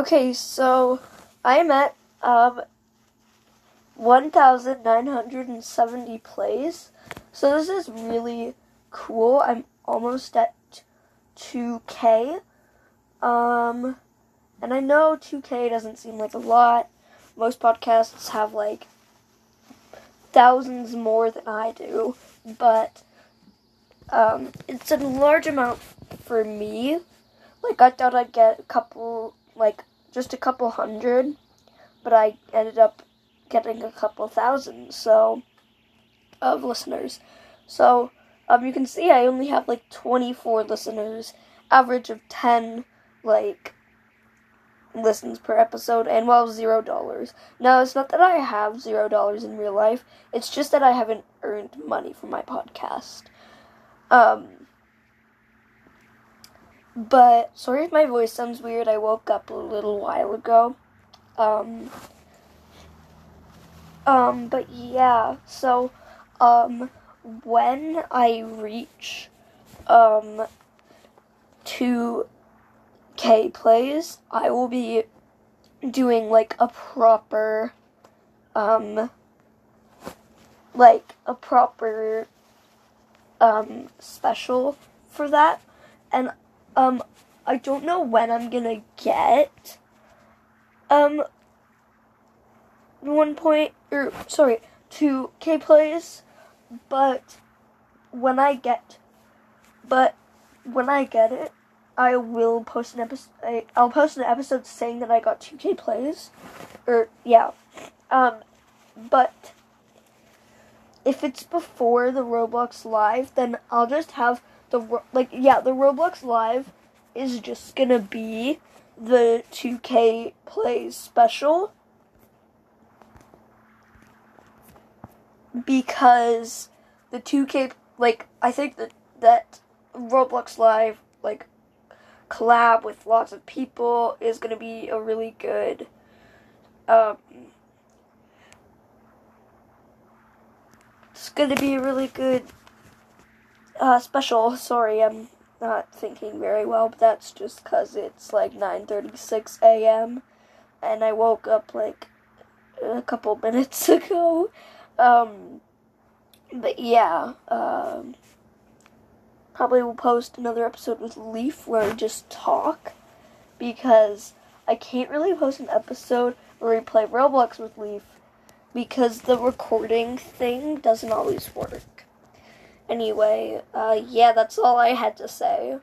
Okay, so I'm at um 1,970 plays. So this is really cool. I'm almost at 2K. Um, and I know 2K doesn't seem like a lot. Most podcasts have like thousands more than I do, but um, it's a large amount for me. Like I thought I'd get a couple, like just a couple hundred, but I ended up getting a couple thousand. So of listeners. So um, you can see I only have like 24 listeners, average of 10 like listens per episode, and well, zero dollars. Now it's not that I have zero dollars in real life; it's just that I haven't earned money from my podcast. Um, but sorry if my voice sounds weird. I woke up a little while ago. Um, um, but yeah, so um, when I reach um 2k plays, I will be doing like a proper um like a proper um special for that. And um I don't know when I'm to get um one point or sorry, two K plays, but when I get but when I get it, I will post an episode. I'll post an episode saying that I got 2K plays, or yeah, um, but if it's before the Roblox live, then I'll just have the like yeah the Roblox live is just gonna be the 2K plays special. Because the 2K like I think that that Roblox live like collab with lots of people is to be a really good um it's to be a really good uh, special. Sorry, I'm not thinking very well, but that's just cuz it's like 9:36 a.m. and I woke up like a couple minutes ago. Um but yeah, um probably will post another episode with Leaf where we just talk because I can't really post an episode where we play Roblox with Leaf because the recording thing doesn't always work. Anyway, uh, yeah, that's all I had to say.